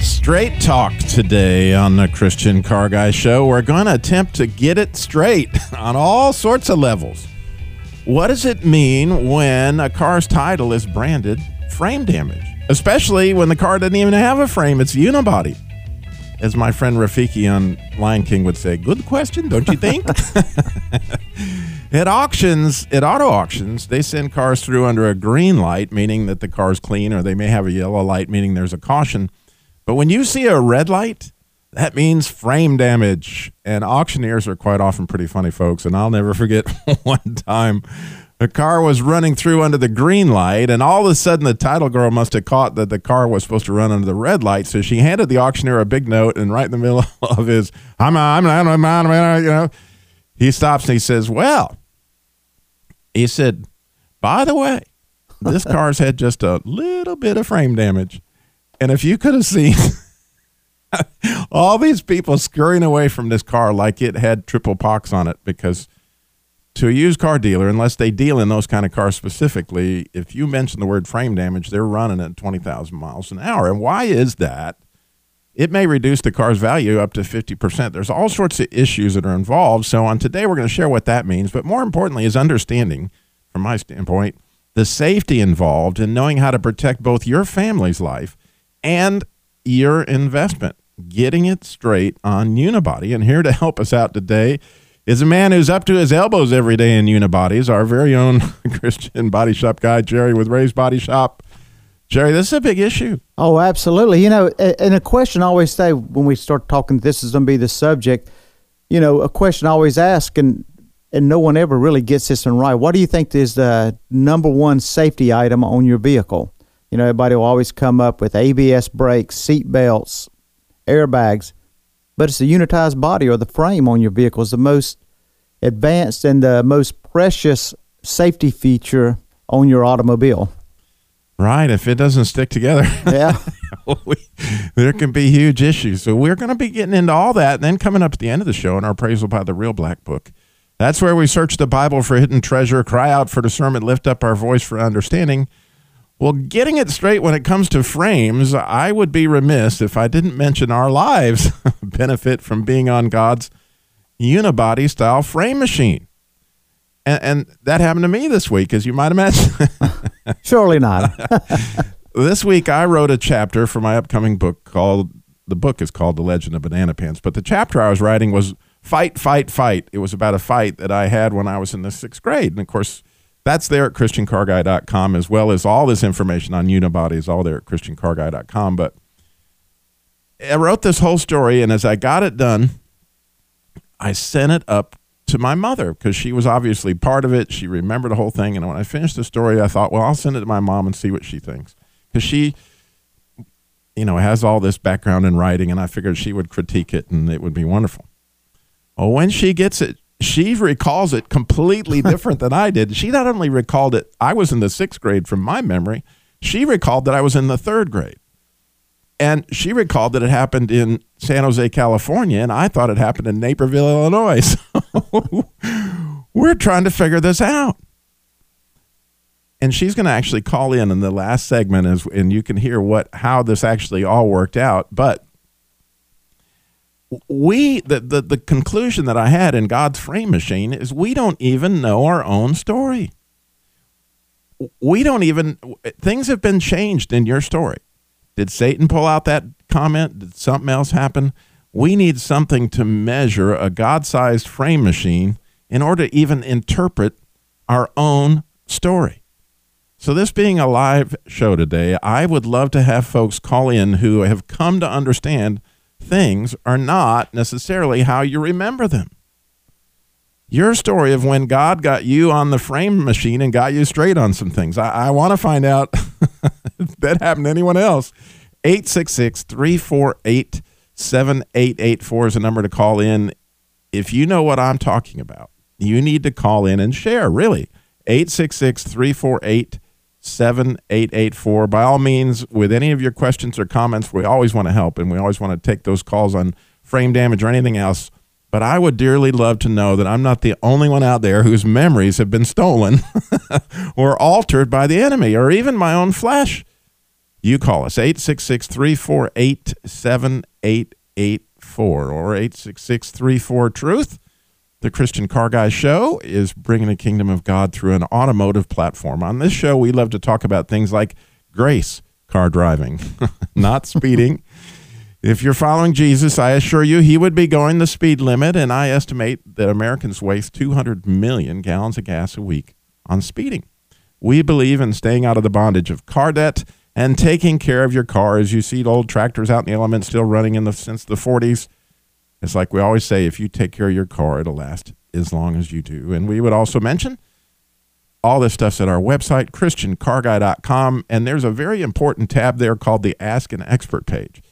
Straight talk today on the Christian Car Guy Show. We're going to attempt to get it straight on all sorts of levels. What does it mean when a car's title is branded frame damage? Especially when the car doesn't even have a frame, it's unibody. As my friend Rafiki on Lion King would say, good question, don't you think? at auctions, at auto auctions, they send cars through under a green light, meaning that the car's clean, or they may have a yellow light, meaning there's a caution. But when you see a red light, that means frame damage. And auctioneers are quite often pretty funny folks. And I'll never forget one time the car was running through under the green light, and all of a sudden the title girl must have caught that the car was supposed to run under the red light. So she handed the auctioneer a big note, and right in the middle of his, I'm, I'm, I'm, I'm, I'm you know, he stops and he says, Well, he said, by the way, this car's had just a little bit of frame damage. And if you could have seen all these people scurrying away from this car like it had triple pox on it, because to a used car dealer, unless they deal in those kind of cars specifically, if you mention the word frame damage, they're running at 20,000 miles an hour. And why is that? It may reduce the car's value up to 50%. There's all sorts of issues that are involved. So, on today, we're going to share what that means. But more importantly, is understanding, from my standpoint, the safety involved in knowing how to protect both your family's life and your investment. Getting it straight on Unibody. And here to help us out today is a man who's up to his elbows every day in unibodies, our very own Christian body shop guy, Jerry with Ray's Body Shop. Jerry, this is a big issue. Oh, absolutely. You know, and a question I always say when we start talking, this is going to be the subject. You know, a question I always ask, and and no one ever really gets this one right. What do you think is the number one safety item on your vehicle? You know, everybody will always come up with ABS brakes, seat belts, airbags, but it's the unitized body or the frame on your vehicle is the most advanced and the most precious safety feature on your automobile. Right. If it doesn't stick together, yeah, we, there can be huge issues. So we're going to be getting into all that. And then coming up at the end of the show, in our appraisal by the Real Black Book, that's where we search the Bible for hidden treasure, cry out for discernment, lift up our voice for understanding. Well, getting it straight when it comes to frames, I would be remiss if I didn't mention our lives benefit from being on God's unibody style frame machine. And, and that happened to me this week, as you might imagine. Surely not. this week, I wrote a chapter for my upcoming book called, the book is called The Legend of Banana Pants, but the chapter I was writing was Fight, Fight, Fight. It was about a fight that I had when I was in the sixth grade. And of course, that's there at ChristianCarGuy.com, as well as all this information on Unibody is all there at ChristianCarGuy.com. But I wrote this whole story, and as I got it done, I sent it up to my mother because she was obviously part of it. She remembered the whole thing. And when I finished the story, I thought, well, I'll send it to my mom and see what she thinks. Because she, you know, has all this background in writing, and I figured she would critique it and it would be wonderful. Well, when she gets it, she recalls it completely different than I did. She not only recalled it, I was in the sixth grade from my memory, she recalled that I was in the third grade. And she recalled that it happened in San Jose, California, and I thought it happened in Naperville, Illinois. So we're trying to figure this out. And she's going to actually call in in the last segment, as, and you can hear what how this actually all worked out. But we the, the the conclusion that I had in God's frame machine is we don't even know our own story. We don't even things have been changed in your story. Did Satan pull out that comment? Did something else happen? We need something to measure a God-sized frame machine in order to even interpret our own story. So, this being a live show today, I would love to have folks call in who have come to understand things are not necessarily how you remember them. Your story of when God got you on the frame machine and got you straight on some things. I, I want to find out if that happened to anyone else. 866 348 7884 is a number to call in. If you know what I'm talking about, you need to call in and share, really. 866 348 7884. By all means, with any of your questions or comments, we always want to help and we always want to take those calls on frame damage or anything else. But I would dearly love to know that I'm not the only one out there whose memories have been stolen or altered by the enemy or even my own flesh. You call us 866 348 7884 or 866 34 Truth. The Christian Car Guy Show is bringing the kingdom of God through an automotive platform. On this show, we love to talk about things like grace, car driving, not speeding. if you're following Jesus, I assure you he would be going the speed limit, and I estimate that Americans waste 200 million gallons of gas a week on speeding. We believe in staying out of the bondage of car debt and taking care of your car as you see old tractors out in the elements still running in the since the 40s it's like we always say if you take care of your car, it'll last as long as you do. And we would also mention all this stuff's at our website, christiancarguy.com. And there's a very important tab there called the Ask an Expert page.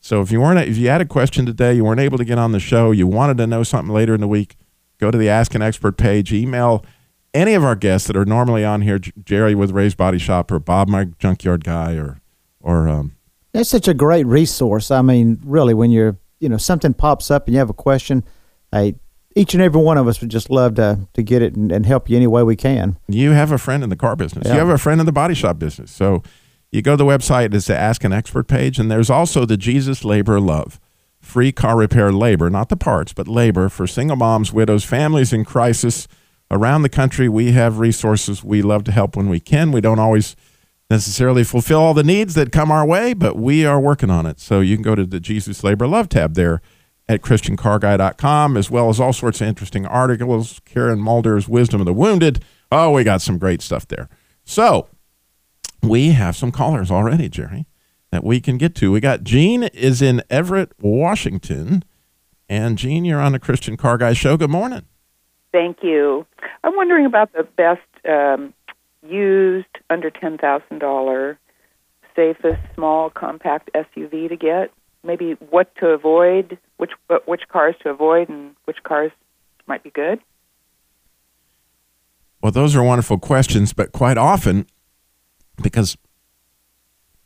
So if you weren't if you had a question today, you weren't able to get on the show, you wanted to know something later in the week, go to the Ask an Expert page, email any of our guests that are normally on here, Jerry with Ray's Body Shop or Bob my junkyard guy or or um, that's such a great resource. I mean, really when you're you know something pops up and you have a question, I each and every one of us would just love to to get it and, and help you any way we can. You have a friend in the car business. Yeah. You have a friend in the body shop business. So you go to the website, it's the Ask an Expert page, and there's also the Jesus Labor Love free car repair labor, not the parts, but labor for single moms, widows, families in crisis around the country. We have resources. We love to help when we can. We don't always necessarily fulfill all the needs that come our way, but we are working on it. So you can go to the Jesus Labor Love tab there at ChristianCarGuy.com, as well as all sorts of interesting articles. Karen Mulder's Wisdom of the Wounded. Oh, we got some great stuff there. So we have some callers already, Jerry, that we can get to. We got Gene is in Everett, Washington. And Gene, you're on the Christian Car Guy show. Good morning. Thank you. I'm wondering about the best um, used under ten thousand dollar safest small compact SUV to get. Maybe what to avoid, which which cars to avoid, and which cars might be good. Well, those are wonderful questions, but quite often, because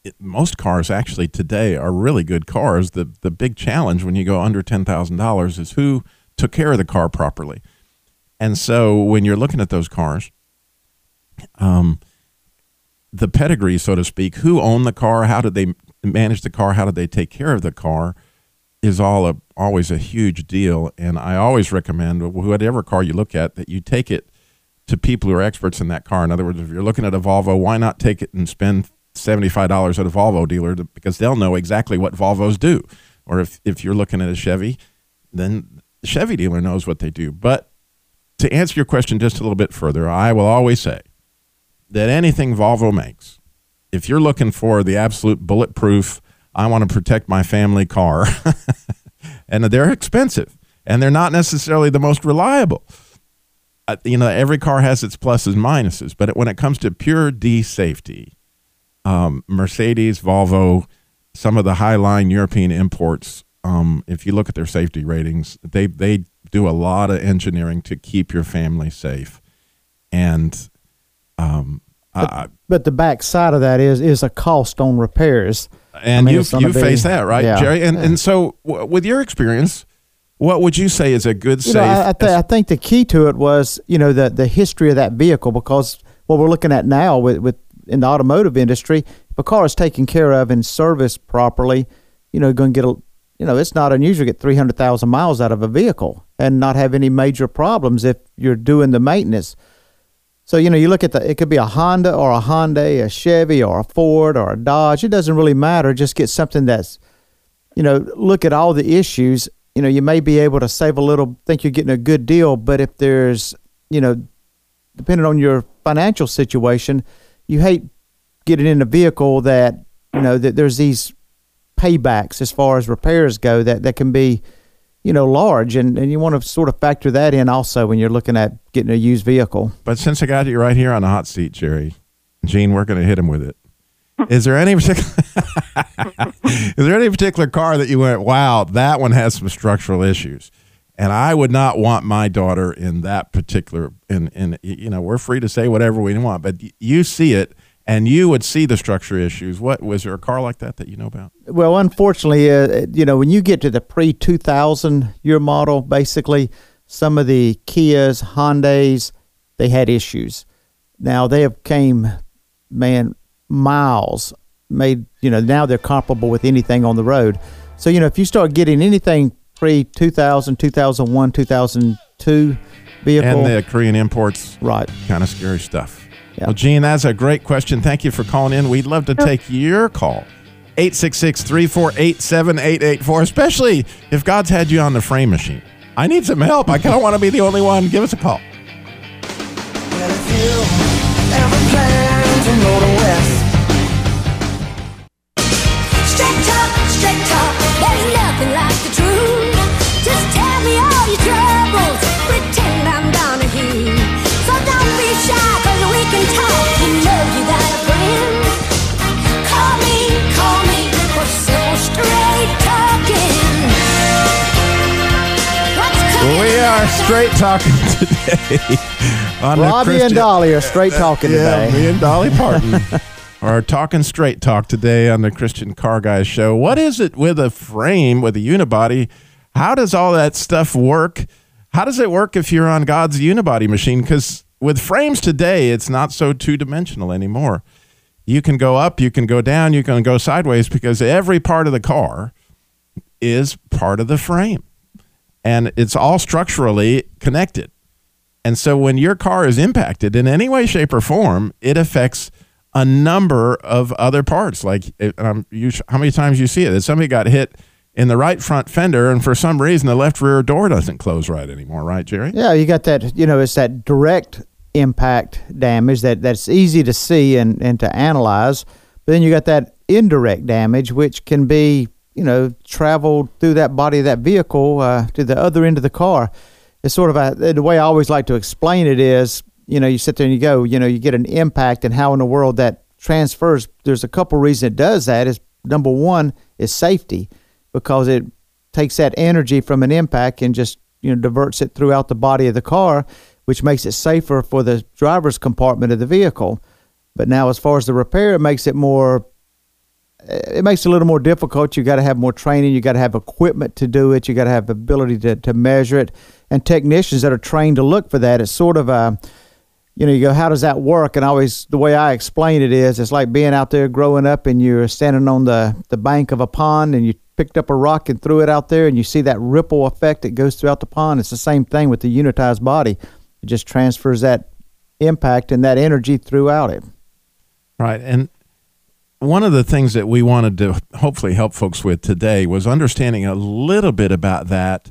it, most cars actually today are really good cars. The the big challenge when you go under ten thousand dollars is who took care of the car properly. And so when you're looking at those cars, um, the pedigree, so to speak, who owned the car, how did they manage the car, how did they take care of the car, is all a, always a huge deal. And I always recommend whatever car you look at that you take it to people who are experts in that car. In other words, if you're looking at a Volvo, why not take it and spend $75 at a Volvo dealer to, because they'll know exactly what Volvos do. Or if, if you're looking at a Chevy, then the Chevy dealer knows what they do. But to answer your question just a little bit further, I will always say that anything Volvo makes, if you're looking for the absolute bulletproof, I want to protect my family car, and they're expensive and they're not necessarily the most reliable. Uh, you know, every car has its pluses and minuses, but when it comes to pure D safety, um, Mercedes, Volvo, some of the high line European imports, um, if you look at their safety ratings, they they do a lot of engineering to keep your family safe, and um, but, uh, but, the back side of that is is a cost on repairs. And I mean, you you face that right, yeah. Jerry. And yeah. and so w- with your experience, what would you say is a good safe? Know, I, I, th- I, think the key to it was you know the the history of that vehicle because what we're looking at now with with in the automotive industry, if a car is taken care of and serviced properly, you know, going to get a you know, it's not unusual to get 300,000 miles out of a vehicle and not have any major problems if you're doing the maintenance. So, you know, you look at the, it could be a Honda or a Hyundai, a Chevy or a Ford or a Dodge. It doesn't really matter. Just get something that's, you know, look at all the issues. You know, you may be able to save a little, think you're getting a good deal, but if there's, you know, depending on your financial situation, you hate getting in a vehicle that, you know, that there's these paybacks as far as repairs go that, that can be, you know, large, and, and you want to sort of factor that in also when you're looking at getting a used vehicle. But since I got you right here on the hot seat, Jerry, Gene, we're going to hit him with it. is there any particular is there any particular car that you went, wow, that one has some structural issues? And I would not want my daughter in that particular. In in you know, we're free to say whatever we want, but you see it, and you would see the structure issues. What was there a car like that that you know about? Well, unfortunately, uh, you know, when you get to the pre two thousand year model, basically some of the Kias, Hondas, they had issues. Now they have came, man, miles made. You know, now they're comparable with anything on the road. So you know, if you start getting anything pre 2000, 2001, 2002 vehicle. And the Korean imports. Right. Kind of scary stuff. Yeah. Well, Gene, that's a great question. Thank you for calling in. We'd love to take your call. 866 348 7884, especially if God's had you on the frame machine. I need some help. I kind of want to be the only one. Give us a call. We straight talking today. Robbie and Dolly are straight talking yeah, today. Me and Dolly Parton are talking straight talk today on the Christian Car Guy Show. What is it with a frame, with a unibody? How does all that stuff work? How does it work if you're on God's unibody machine? Because with frames today, it's not so two dimensional anymore. You can go up, you can go down, you can go sideways because every part of the car is part of the frame and it's all structurally connected. And so when your car is impacted in any way, shape, or form, it affects a number of other parts. Like, um, you, how many times you see it? That somebody got hit in the right front fender, and for some reason the left rear door doesn't close right anymore, right, Jerry? Yeah, you got that. You know, it's that direct impact damage that that's easy to see and and to analyze. But then you got that indirect damage, which can be you know, traveled through that body of that vehicle uh, to the other end of the car. It's sort of a, the way I always like to explain it is, you know, you sit there and you go, you know, you get an impact and how in the world that transfers. There's a couple reasons it does that. Is number one is safety because it takes that energy from an impact and just you know diverts it throughout the body of the car, which makes it safer for the driver's compartment of the vehicle. But now, as far as the repair, it makes it more it makes it a little more difficult. You got to have more training. You got to have equipment to do it. You got to have the ability to, to measure it, and technicians that are trained to look for that. It's sort of a, you know, you go, how does that work? And always the way I explain it is, it's like being out there growing up, and you're standing on the the bank of a pond, and you picked up a rock and threw it out there, and you see that ripple effect that goes throughout the pond. It's the same thing with the unitized body. It just transfers that impact and that energy throughout it. Right, and one of the things that we wanted to hopefully help folks with today was understanding a little bit about that,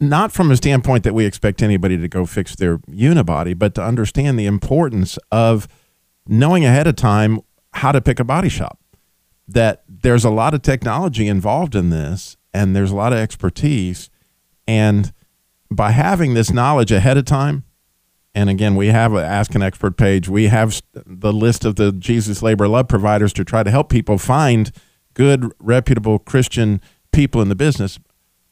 not from a standpoint that we expect anybody to go fix their unibody, but to understand the importance of knowing ahead of time how to pick a body shop. That there's a lot of technology involved in this, and there's a lot of expertise. And by having this knowledge ahead of time, and again, we have an Ask an Expert page. We have the list of the Jesus Labor Love providers to try to help people find good, reputable Christian people in the business.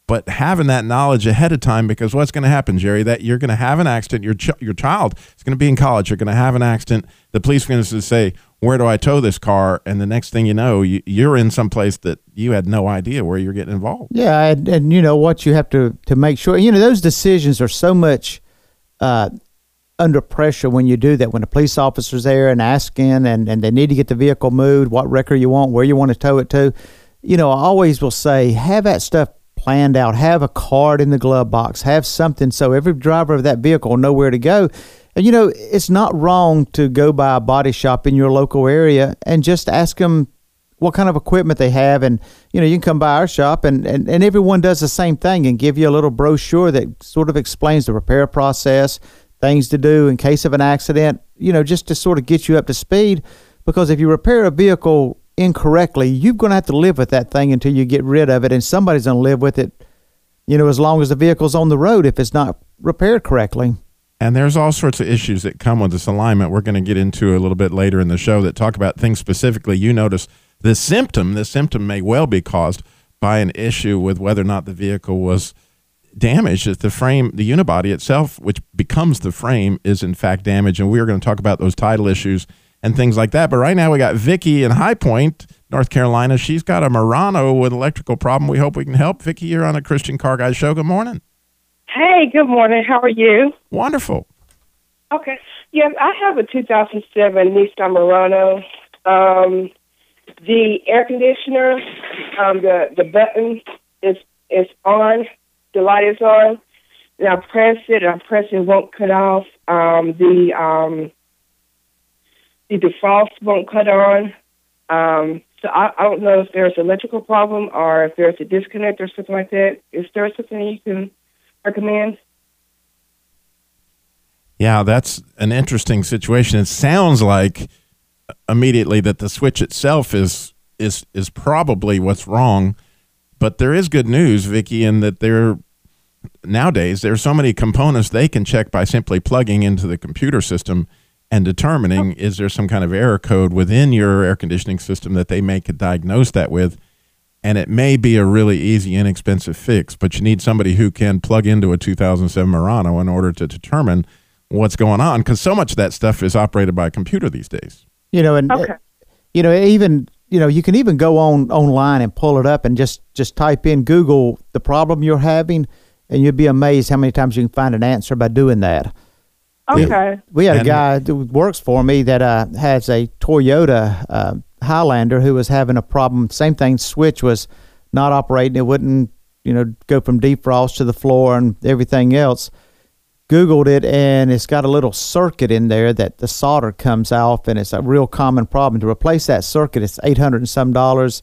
But having that knowledge ahead of time, because what's going to happen, Jerry? That you're going to have an accident. Your ch- your child is going to be in college. You're going to have an accident. The police are going to say, "Where do I tow this car?" And the next thing you know, you, you're in some place that you had no idea where you're getting involved. Yeah, and, and you know what you have to to make sure. You know those decisions are so much. Uh, under pressure when you do that. When a police officer's there and asking, and, and they need to get the vehicle moved, what record you want, where you want to tow it to, you know, I always will say have that stuff planned out. Have a card in the glove box. Have something so every driver of that vehicle know where to go. And you know, it's not wrong to go by a body shop in your local area and just ask them what kind of equipment they have and you know you can come by our shop and, and, and everyone does the same thing and give you a little brochure that sort of explains the repair process things to do in case of an accident, you know, just to sort of get you up to speed. Because if you repair a vehicle incorrectly, you're going to have to live with that thing until you get rid of it, and somebody's going to live with it, you know, as long as the vehicle's on the road if it's not repaired correctly. And there's all sorts of issues that come with this alignment. We're going to get into a little bit later in the show that talk about things specifically. You notice the symptom, the symptom may well be caused by an issue with whether or not the vehicle was damaged. If the frame, the unibody itself, which becomes the frame, is in fact damaged. And we are going to talk about those title issues and things like that. But right now we got Vicky in High Point, North Carolina. She's got a Murano with electrical problem. We hope we can help. Vicky, you're on a Christian Car Guy show. Good morning. Hey, good morning. How are you? Wonderful. Okay. Yeah, I have a 2007 Nissan Murano. Um, the air conditioner, um, the the button is is on. The light is on. And I press it. I press it won't cut off. Um, the um, the defrost won't cut on. Um, so I, I don't know if there's an electrical problem or if there's a disconnect or something like that. Is there something you can recommend? Yeah, that's an interesting situation. It sounds like immediately that the switch itself is is is probably what's wrong, but there is good news, Vicky, in that there nowadays there's so many components they can check by simply plugging into the computer system and determining is there some kind of error code within your air conditioning system that they may could diagnose that with and it may be a really easy inexpensive fix but you need somebody who can plug into a 2007 Murano in order to determine what's going on because so much of that stuff is operated by a computer these days You know, and Okay. uh, you know, even you know, you can even go on online and pull it up and just just type in Google the problem you're having, and you'd be amazed how many times you can find an answer by doing that. Okay. We had a guy that works for me that uh, has a Toyota uh, Highlander who was having a problem. Same thing, switch was not operating. It wouldn't, you know, go from defrost to the floor and everything else. Googled it, and it's got a little circuit in there that the solder comes off, and it's a real common problem. To replace that circuit, it's eight hundred and some dollars.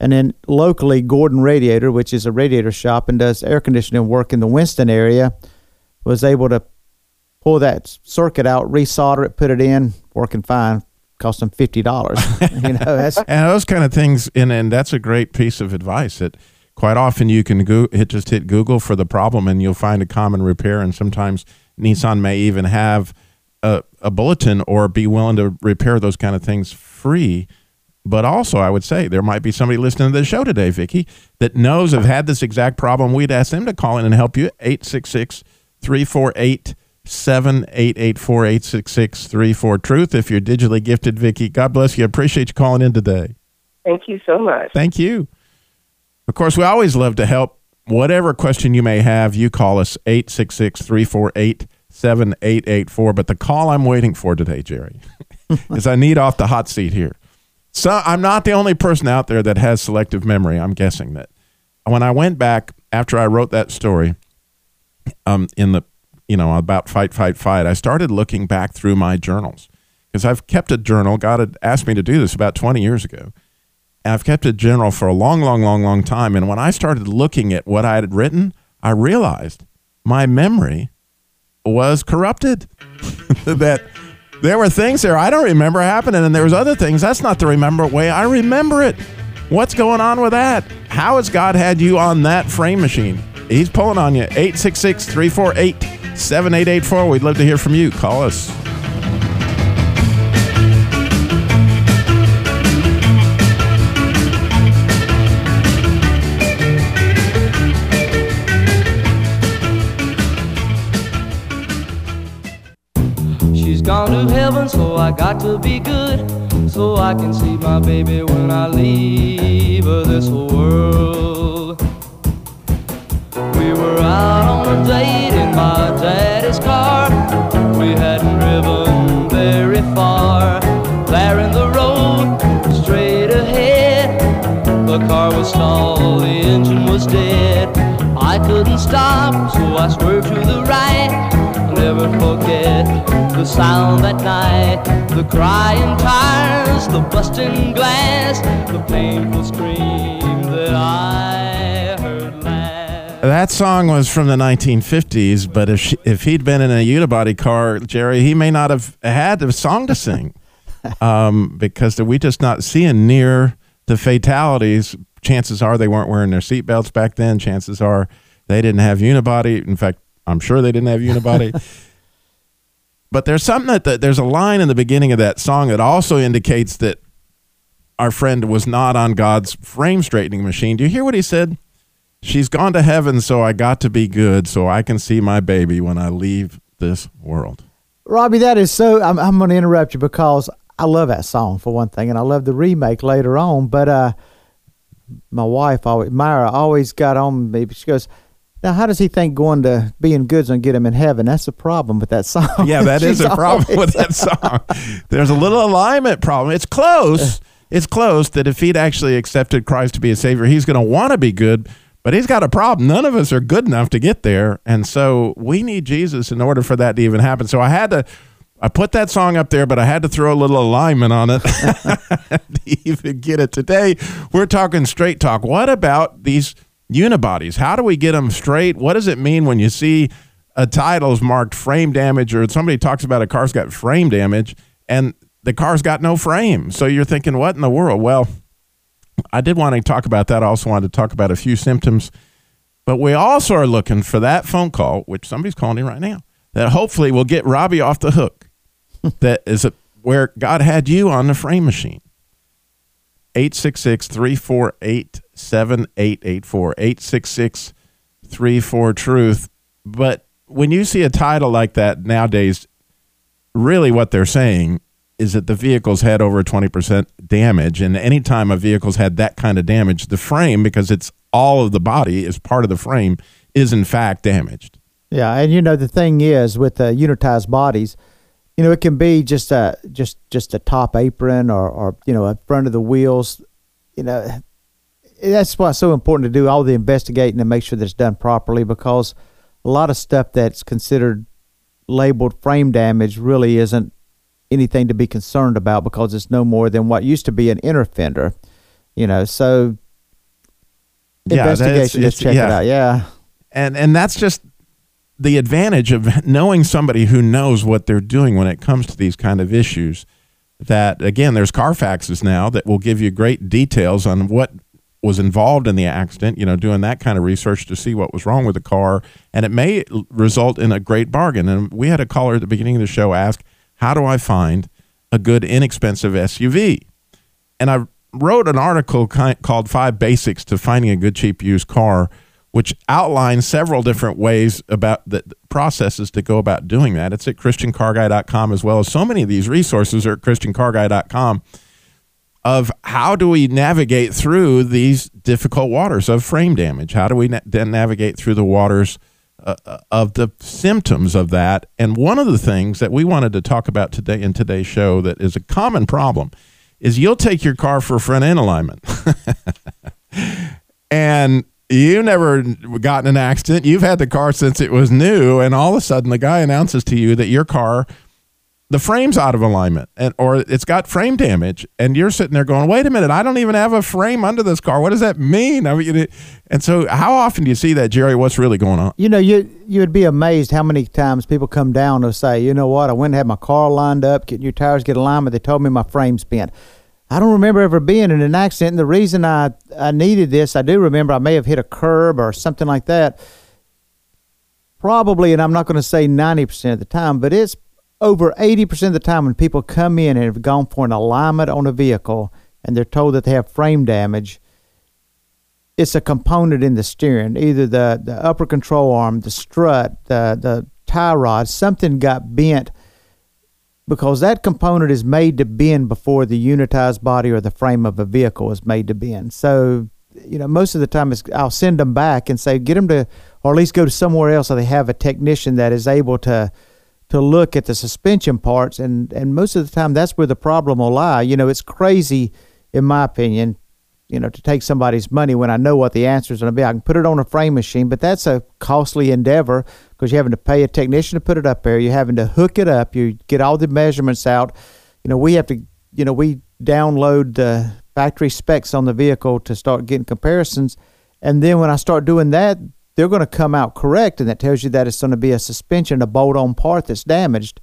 And then locally, Gordon Radiator, which is a radiator shop and does air conditioning work in the Winston area, was able to pull that circuit out, resolder it, put it in, working fine. Cost them fifty dollars. you know, that's and those kind of things and, and that's a great piece of advice that quite often you can go hit just hit google for the problem and you'll find a common repair and sometimes nissan may even have a, a bulletin or be willing to repair those kind of things free. But also i would say there might be somebody listening to the show today vicky that knows have had this exact problem. We'd ask them to call in and help you. 866 348 7884 866 34 truth if you're digitally gifted vicky god bless you. Appreciate you calling in today. Thank you so much. Thank you. Of course, we always love to help. Whatever question you may have, you call us 866 348 7884. But the call I'm waiting for today, Jerry, is I need off the hot seat here. So I'm not the only person out there that has selective memory. I'm guessing that. When I went back after I wrote that story um, in the, you know, about fight, fight, fight, I started looking back through my journals because I've kept a journal. God had asked me to do this about 20 years ago. I've kept it general for a long, long, long, long time. And when I started looking at what I had written, I realized my memory was corrupted. that there were things there I don't remember happening, and there was other things that's not the remember way I remember it. What's going on with that? How has God had you on that frame machine? He's pulling on you. 866 348 7884. We'd love to hear from you. Call us. To so I got to be good. So I can see my baby when I leave this world. We were out on a date in my daddy's car. We hadn't driven very far. There in the road, straight ahead. The car was stalled, the engine was dead. I couldn't stop, so I swerved to the right. I'll never forget the sound that night. The crying tires, the busting glass, the painful scream that I heard last. That song was from the 1950s, but if she, if he'd been in a unibody car, Jerry, he may not have had a song to sing um, because we're just not seeing near the fatalities. Chances are they weren't wearing their seatbelts back then. Chances are they didn't have unibody. In fact, I'm sure they didn't have unibody. But there's something that the, there's a line in the beginning of that song that also indicates that our friend was not on God's frame straightening machine. Do you hear what he said? She's gone to heaven, so I got to be good, so I can see my baby when I leave this world. Robbie, that is so. I'm, I'm going to interrupt you because I love that song for one thing, and I love the remake later on. But uh, my wife, always, Myra, always got on me. She goes, "Now, how does he think going to being good's going to get him in heaven?" That's the problem with that song. Yeah, that is a problem with that song. There's a little alignment problem. It's close. Uh. It's close that if he'd actually accepted Christ to be a savior, he's going to want to be good, but he's got a problem. None of us are good enough to get there. And so we need Jesus in order for that to even happen. So I had to I put that song up there, but I had to throw a little alignment on it to even get it. Today, we're talking straight talk. What about these unibodies? How do we get them straight? What does it mean when you see a title's marked frame damage or somebody talks about a car's got frame damage and the car's got no frame? So you're thinking, what in the world? Well, I did want to talk about that. I also wanted to talk about a few symptoms. But we also are looking for that phone call, which somebody's calling in right now, that hopefully will get Robbie off the hook. that is a, where God had you on the frame machine. 866 348 7884. 866 34 Truth. But when you see a title like that nowadays, really what they're saying is that the vehicle's had over 20% damage. And anytime a vehicle's had that kind of damage, the frame, because it's all of the body, is part of the frame, is in fact damaged. Yeah, and you know the thing is with the unitized bodies, you know it can be just a just just a top apron or or you know a front of the wheels. You know that's why it's so important to do all the investigating and make sure that it's done properly because a lot of stuff that's considered labeled frame damage really isn't anything to be concerned about because it's no more than what used to be an inner fender. You know, so Yeah, investigation, it's- just check yeah. it out. Yeah. and and that's just the advantage of knowing somebody who knows what they're doing when it comes to these kind of issues that again there's carfaxes now that will give you great details on what was involved in the accident you know doing that kind of research to see what was wrong with the car and it may result in a great bargain. And we had a caller at the beginning of the show ask how do i find a good inexpensive suv and I wrote an article called Five Basics to Finding a Good Cheap Used Car, which outlines several different ways about the processes to go about doing that. It's at ChristianCarGuy.com as well as so many of these resources are at ChristianCarGuy.com of how do we navigate through these difficult waters of frame damage? How do we na- then navigate through the waters uh, uh, of the symptoms of that? And one of the things that we wanted to talk about today in today's show that is a common problem is you'll take your car for front end alignment. and you never gotten in an accident. You've had the car since it was new, and all of a sudden the guy announces to you that your car, the frame's out of alignment, and or it's got frame damage, and you're sitting there going, "Wait a minute, I don't even have a frame under this car. What does that mean?" I mean, and so how often do you see that, Jerry? What's really going on? You know, you you would be amazed how many times people come down and say, you know what, I went and had my car lined up, getting your tires get aligned, but they told me my frame's bent. I don't remember ever being in an accident. And the reason I, I needed this, I do remember I may have hit a curb or something like that. Probably, and I'm not going to say 90% of the time, but it's over 80% of the time when people come in and have gone for an alignment on a vehicle and they're told that they have frame damage, it's a component in the steering, either the, the upper control arm, the strut, the, the tie rod, something got bent because that component is made to bend before the unitized body or the frame of a vehicle is made to bend. So, you know, most of the time I'll send them back and say, get them to, or at least go to somewhere else so they have a technician that is able to to look at the suspension parts. And and most of the time that's where the problem will lie. You know it's crazy in my opinion you know to take somebody's money when i know what the answer is going to be. I can put it on a frame machine but that's a costly endeavor because you're having to pay a technician to put it up there you're having to hook it up you get all the measurements out you know we have to you know we download the factory specs on the vehicle to start getting comparisons and then when i start doing that they're going to come out correct, and that tells you that it's going to be a suspension, a bolt-on part that's damaged.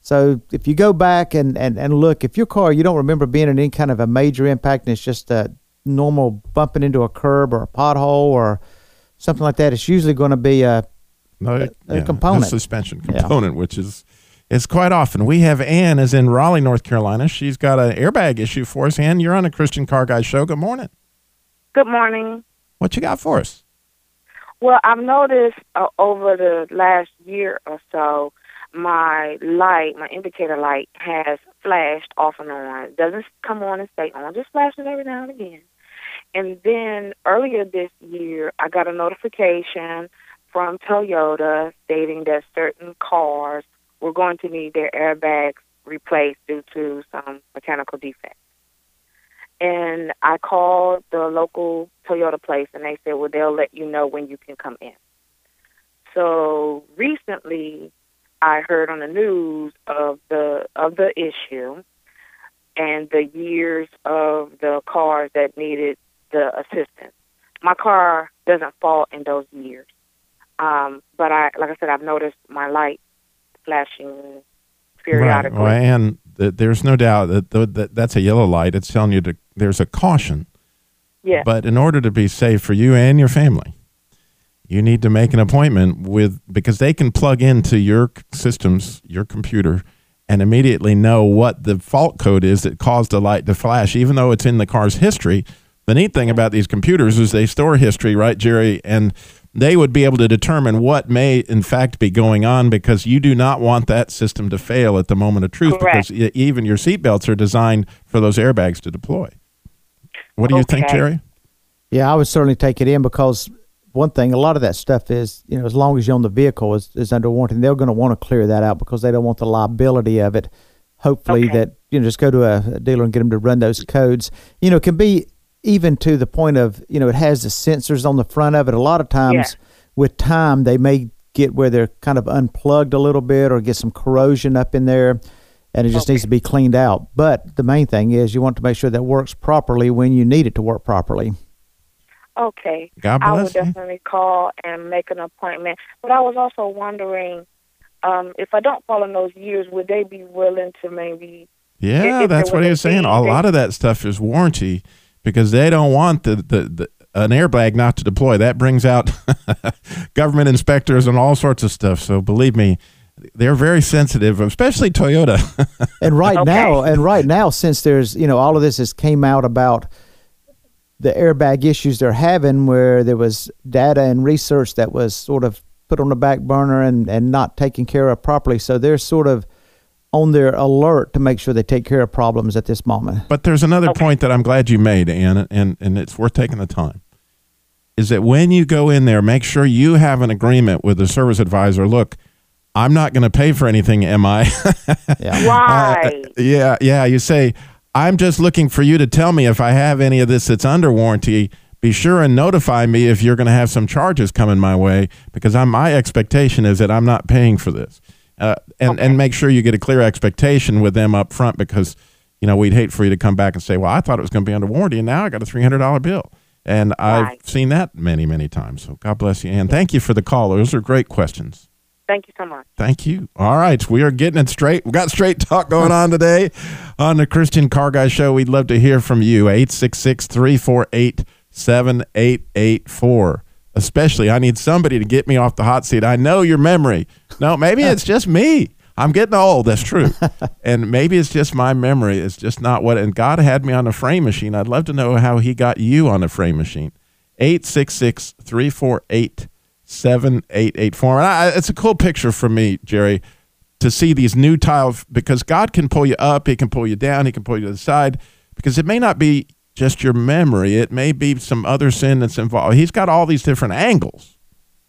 So if you go back and, and, and look, if your car you don't remember being in any kind of a major impact, and it's just a normal bumping into a curb or a pothole or something like that, it's usually going to be a No, a yeah, component. the suspension Yeah. component, which is It's quite often. We have Ann is in Raleigh, North Carolina. She's got an airbag issue for us. Ann, you're on a Christian Car Guy show. Good morning. Good morning. What you got for us? Well, I've noticed uh, over the last year or so, my light, my indicator light, has flashed off and on. It doesn't come on and stay on, just flashes every now and again. And then earlier this year, I got a notification from Toyota stating that certain cars were going to need their airbags replaced due to some mechanical defect. And I called the local Toyota place and they said, well, they'll let you know when you can come in. So recently, I heard on the news of the of the issue and the years of the cars that needed the assistance. My car doesn't fall in those years, um, but I, like I said, I've noticed my light flashing periodically. Right. Well, and th- there's no doubt that, th- that that's a yellow light. It's telling you to there's a caution. Yeah. But in order to be safe for you and your family, you need to make an appointment with because they can plug into your systems, your computer, and immediately know what the fault code is that caused the light to flash, even though it's in the car's history. The neat thing about these computers is they store history, right, Jerry? And they would be able to determine what may, in fact, be going on because you do not want that system to fail at the moment of truth Correct. because even your seatbelts are designed for those airbags to deploy. What do you think, Okay. Jerry? Yeah, I would certainly take it in because one thing, a lot of that stuff is, you know, as long as you own the vehicle is, is under warranty, they're going to want to clear that out because they don't want the liability of it. Hopefully, Okay. that you know, just go to a, a dealer and get them to run those codes. You know, it can be even to the point of, you know, it has the sensors on the front of it. A lot of times, Yeah. with time, they may get where they're kind of unplugged a little bit or get some corrosion up in there. And it just needs to be cleaned out. But the main thing is you want to make sure that works properly when you need it to work properly. Okay. God bless I will you. definitely call and make an appointment. But I was also wondering um, if I don't fall in those years, would they be willing to maybe? Yeah, if that's what he was saying. A lot of that stuff is warranty because they don't want the, the, the an airbag not to deploy. That brings out government inspectors and all sorts of stuff. So believe me, they're very sensitive, especially Toyota. And right Okay. now, and right now, since there's you know all of this has came out about the airbag issues they're having, where there was data and research that was sort of put on the back burner and and not taken care of properly. So they're sort of on their alert to make sure they take care of problems at this moment. But there's another point that I'm glad you made, Ann, and, and it's worth taking the time. Is that when you go in there, make sure you have an agreement with the service advisor. Look, I'm not going to pay for anything, am I? Yeah. Right. Uh, yeah, yeah. You say, I'm just looking for you to tell me if I have any of this that's under warranty. Be sure and notify me if you're going to have some charges coming my way because I'm, my expectation is that I'm not paying for this. Uh, and, and make sure you get a clear expectation with them up front because, you know, we'd hate for you to come back and say, well, I thought it was going to be under warranty and now I got a $300 bill. And I've Right. seen that many, many times. So God bless you. And thank you for the call. Those are great questions. Thank you so much. Thank you. All right. We are getting it straight. We got straight talk going on today on the Christian Car Guy Show. We'd love to hear from you. 866 348 7884. Especially, I need somebody to get me off the hot seat. I know your memory. No, maybe it's just me. I'm getting old. That's true. and maybe it's just my memory. It's just not what. And God had me on a frame machine. I'd love to know how He got you on a frame machine. 866 348 7884. And I, it's a cool picture for me, Jerry, to see these new tiles because God can pull you up, He can pull you down, He can pull you to the side because it may not be just your memory, it may be some other sin that's involved. He's got all these different angles,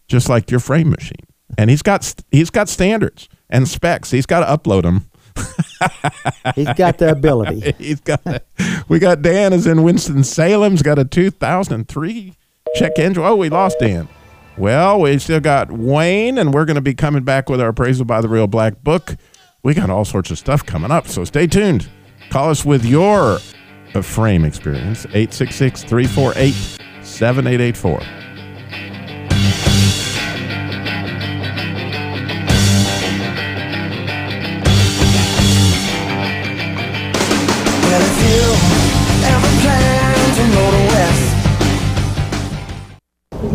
just like your frame machine. And he's got he's got standards and specs. He's got to upload them. He's got the ability. He's got. We got Dan is in Winston Salem's got a 2003 check engine. Oh, we lost Dan. Well, we still got Wayne, and we're going to be coming back with our appraisal by the Real Black Book. We got all sorts of stuff coming up, so stay tuned. Call us with your uh, frame experience 866 348 7884. Well, if you ever plan to go to West,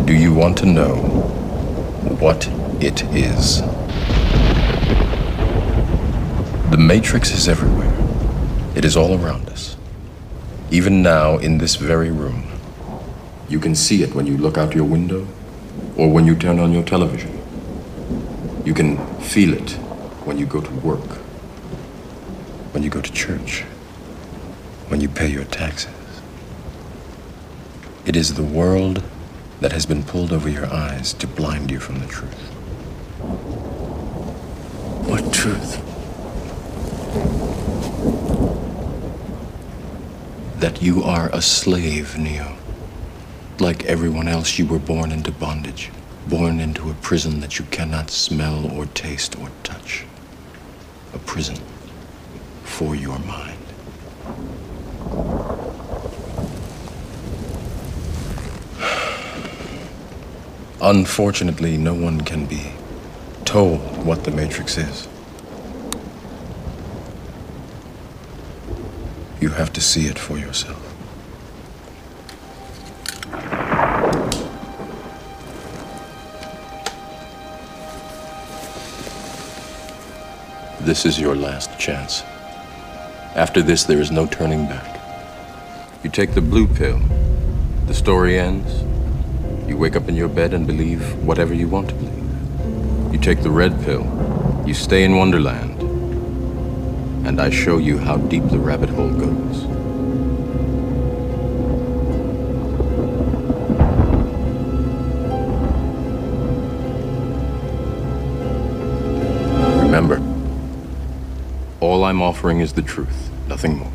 Do you want to know what it is? The Matrix is everywhere. It is all around us. Even now, in this very room. You can see it when you look out your window or when you turn on your television. You can feel it when you go to work, when you go to church, when you pay your taxes. It is the world that has been pulled over your eyes to blind you from the truth. What truth? That you are a slave, Neo. Like everyone else, you were born into bondage, born into a prison that you cannot smell or taste or touch. A prison for your mind. Unfortunately, no one can be told what the Matrix is. You have to see it for yourself. This is your last chance. After this, there is no turning back. You take the blue pill, the story ends. You wake up in your bed and believe whatever you want to believe. You take the red pill, you stay in Wonderland, and I show you how deep the rabbit hole goes. Remember, all I'm offering is the truth, nothing more.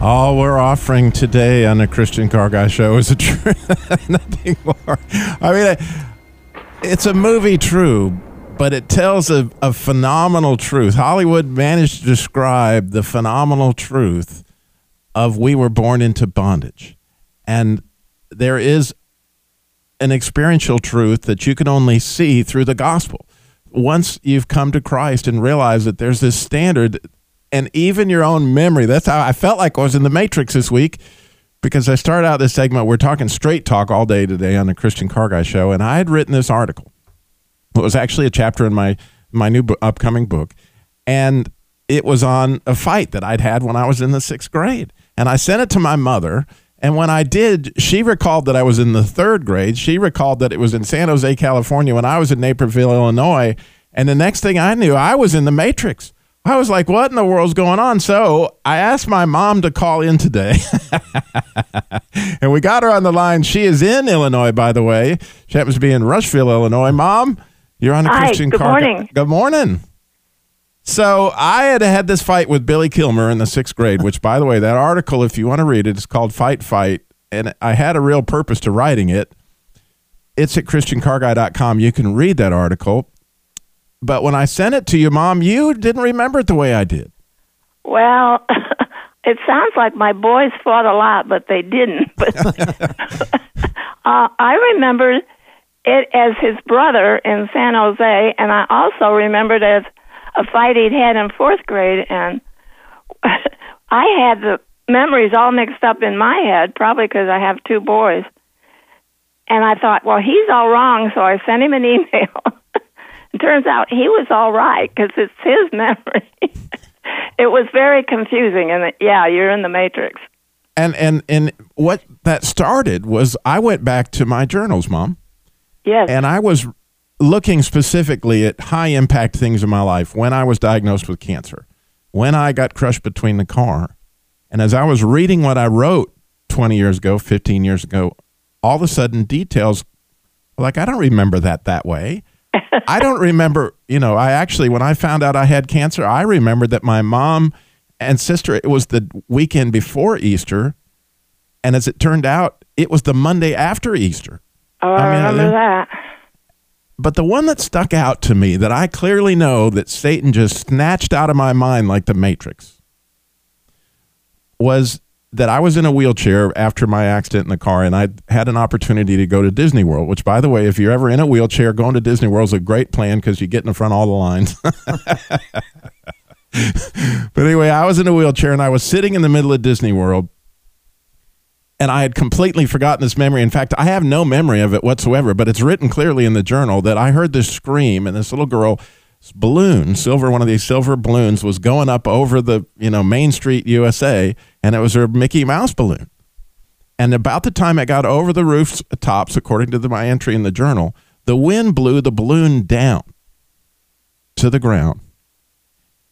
All we're offering today on the Christian Car Guy Show is a truth, nothing more. I mean, it's a movie, true, but it tells a, a phenomenal truth. Hollywood managed to describe the phenomenal truth of we were born into bondage. And there is an experiential truth that you can only see through the gospel. Once you've come to Christ and realize that there's this standard, and even your own memory. That's how I felt like I was in the Matrix this week because I started out this segment. We're talking straight talk all day today on the Christian Car Guy Show, and I had written this article. It was actually a chapter in my my new bo- upcoming book, and it was on a fight that I'd had when I was in the sixth grade, and I sent it to my mother. And when I did, she recalled that I was in the third grade. She recalled that it was in San Jose, California, when I was in Naperville, Illinois. And the next thing I knew, I was in the Matrix. I was like, what in the world's going on? So I asked my mom to call in today. and we got her on the line. She is in Illinois, by the way. She happens to be in Rushville, Illinois. Mom, you're on a Hi, Christian good car. morning. Good morning. So I had had this fight with Billy Kilmer in the sixth grade, which, by the way, that article, if you want to read it, it, is called Fight Fight. And I had a real purpose to writing it. It's at ChristianCarGuy.com. You can read that article. But when I sent it to you, Mom, you didn't remember it the way I did. Well, it sounds like my boys fought a lot, but they didn't. But uh, I remember it as his brother in San Jose, and I also remembered as a fight he'd had in fourth grade. And I had the memories all mixed up in my head, probably because I have two boys. And I thought, well, he's all wrong, so I sent him an email. it turns out he was all right because it's his memory. it was very confusing, and yeah, you're in the matrix. And and and what that started was I went back to my journals, Mom, Yes. and I was looking specifically at high impact things in my life when I was diagnosed with cancer, when I got crushed between the car. And as I was reading what I wrote 20 years ago, 15 years ago, all of a sudden details like I don't remember that that way. I don't remember, you know, I actually when I found out I had cancer, I remembered that my mom and sister it was the weekend before Easter and as it turned out, it was the Monday after Easter. Oh, I, I mean, remember that. But the one that stuck out to me that I clearly know that Satan just snatched out of my mind like the Matrix was that I was in a wheelchair after my accident in the car and I had an opportunity to go to Disney World, which, by the way, if you're ever in a wheelchair, going to Disney World is a great plan because you get in front of all the lines. but anyway, I was in a wheelchair and I was sitting in the middle of Disney World. And I had completely forgotten this memory. In fact, I have no memory of it whatsoever, but it's written clearly in the journal that I heard this scream, and this little girl balloon, silver, one of these silver balloons, was going up over the you know Main Street, USA, and it was her Mickey Mouse balloon. And about the time it got over the roof's tops, according to the, my entry in the journal, the wind blew the balloon down to the ground.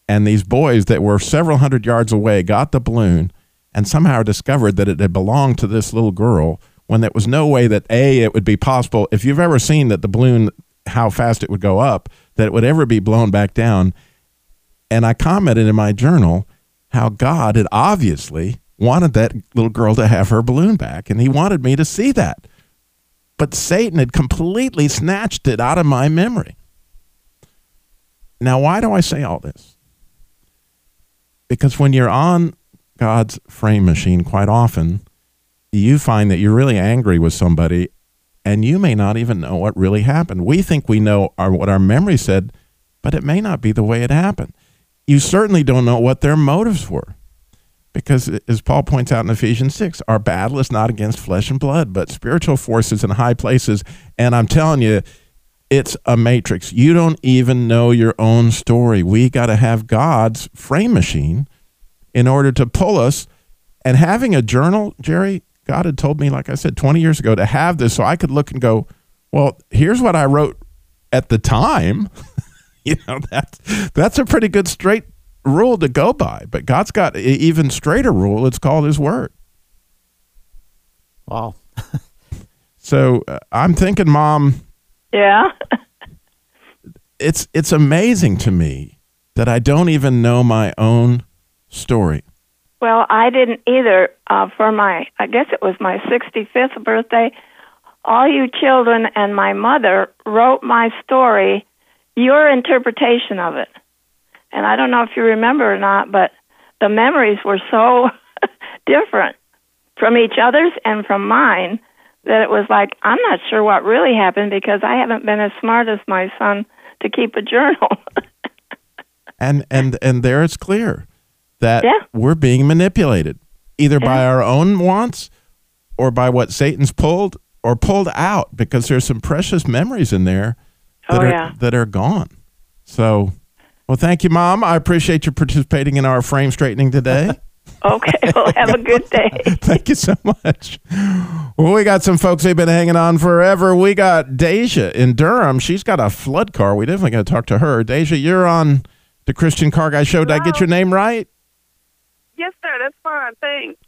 And these boys that were several hundred yards away got the balloon and somehow discovered that it had belonged to this little girl when there was no way that A, it would be possible. If you've ever seen that the balloon, how fast it would go up, that it would ever be blown back down. And I commented in my journal how God had obviously wanted that little girl to have her balloon back, and he wanted me to see that. But Satan had completely snatched it out of my memory. Now, why do I say all this? Because when you're on God's frame machine, quite often, you find that you're really angry with somebody and you may not even know what really happened. We think we know our, what our memory said, but it may not be the way it happened. You certainly don't know what their motives were. Because, as Paul points out in Ephesians 6, our battle is not against flesh and blood, but spiritual forces in high places. And I'm telling you, it's a matrix. You don't even know your own story. We got to have God's frame machine in order to pull us. And having a journal, Jerry, God had told me, like I said, 20 years ago, to have this so I could look and go, well, here's what I wrote at the time. you know, that's, that's a pretty good straight rule to go by. But God's got an even straighter rule. It's called His Word. Wow. So uh, I'm thinking, Mom, Yeah. it's it's amazing to me that I don't even know my own story. Well, I didn't either. Uh, for my, I guess it was my 65th birthday, all you children and my mother wrote my story, your interpretation of it. And I don't know if you remember or not, but the memories were so different from each other's and from mine that it was like, I'm not sure what really happened because I haven't been as smart as my son to keep a journal. And and and there it's clear that Yeah. we're being manipulated either by our own wants or by what Satan's pulled or pulled out because there's some precious memories in there oh, that Oh, are yeah. that are gone. So, well, thank you, Mom. I appreciate you participating in our frame straightening today. okay, well, have a good day. Thank you so much. Well, we got some folks who've been hanging on forever. We got Deja in Durham. She's got a flood car. We definitely got to talk to her. Deja, you're on the Christian Car Guy Show. Did I get your name right? That's fine. Thanks.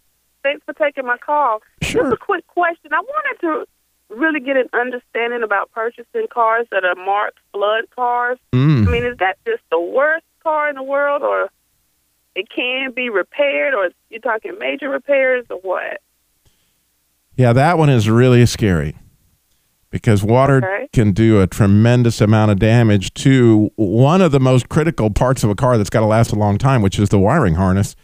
Thanks for taking my call. Sure. Just a quick question. I wanted to really get an understanding about purchasing cars that are marked flood cars. Mm. I mean, is that just the worst car in the world, or it can be repaired, or you're talking major repairs, or what? Yeah, that one is really scary because water Okay. can do a tremendous amount of damage to one of the most critical parts of a car that's got to last a long time, which is the wiring harness.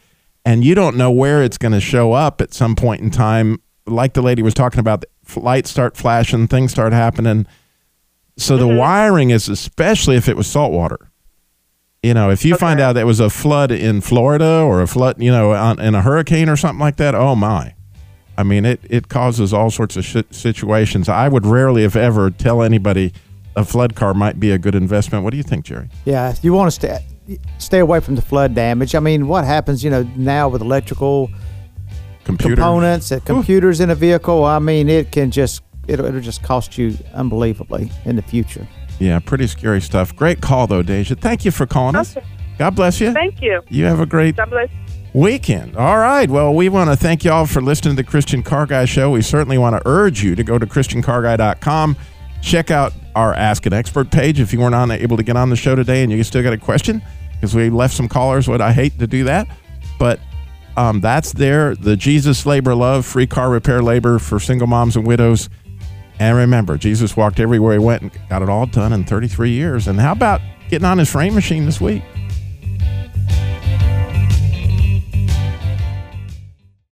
And you don't know where it's going to show up at some point in time. Like the lady was talking about, lights start flashing, things start happening. So the mm-hmm. wiring is especially if it was salt water. You know, if you find out there was a flood in Florida or a flood, you know, on, in a hurricane or something like that, oh my. I mean, it, it causes all sorts of shit situations. I would rarely, if ever, tell anybody a flood car might be a good investment. What do you think, Jerry? Yeah, you want to stay stay away from the flood damage. I mean, what happens, you know, now with electrical Computer. components, and computers in a vehicle? I mean, it can just it'll, it'll just cost you unbelievably in the future. Yeah, pretty scary stuff. Great call, though, Deja. Thank you for calling us. Okay. God bless you. Thank you. You have a great God bless. weekend. All right. Well, we want to thank you all for listening to the Christian Car Guy Show. We certainly want to urge you to go to ChristianCarGuy.com. Check out our Ask an Expert page if you weren't on, able to get on the show today and you still got a question because we left some callers. What I hate to do that, but um, that's there. The Jesus Labor Love free car repair labor for single moms and widows. And remember, Jesus walked everywhere he went and got it all done in 33 years. And how about getting on his frame machine this week?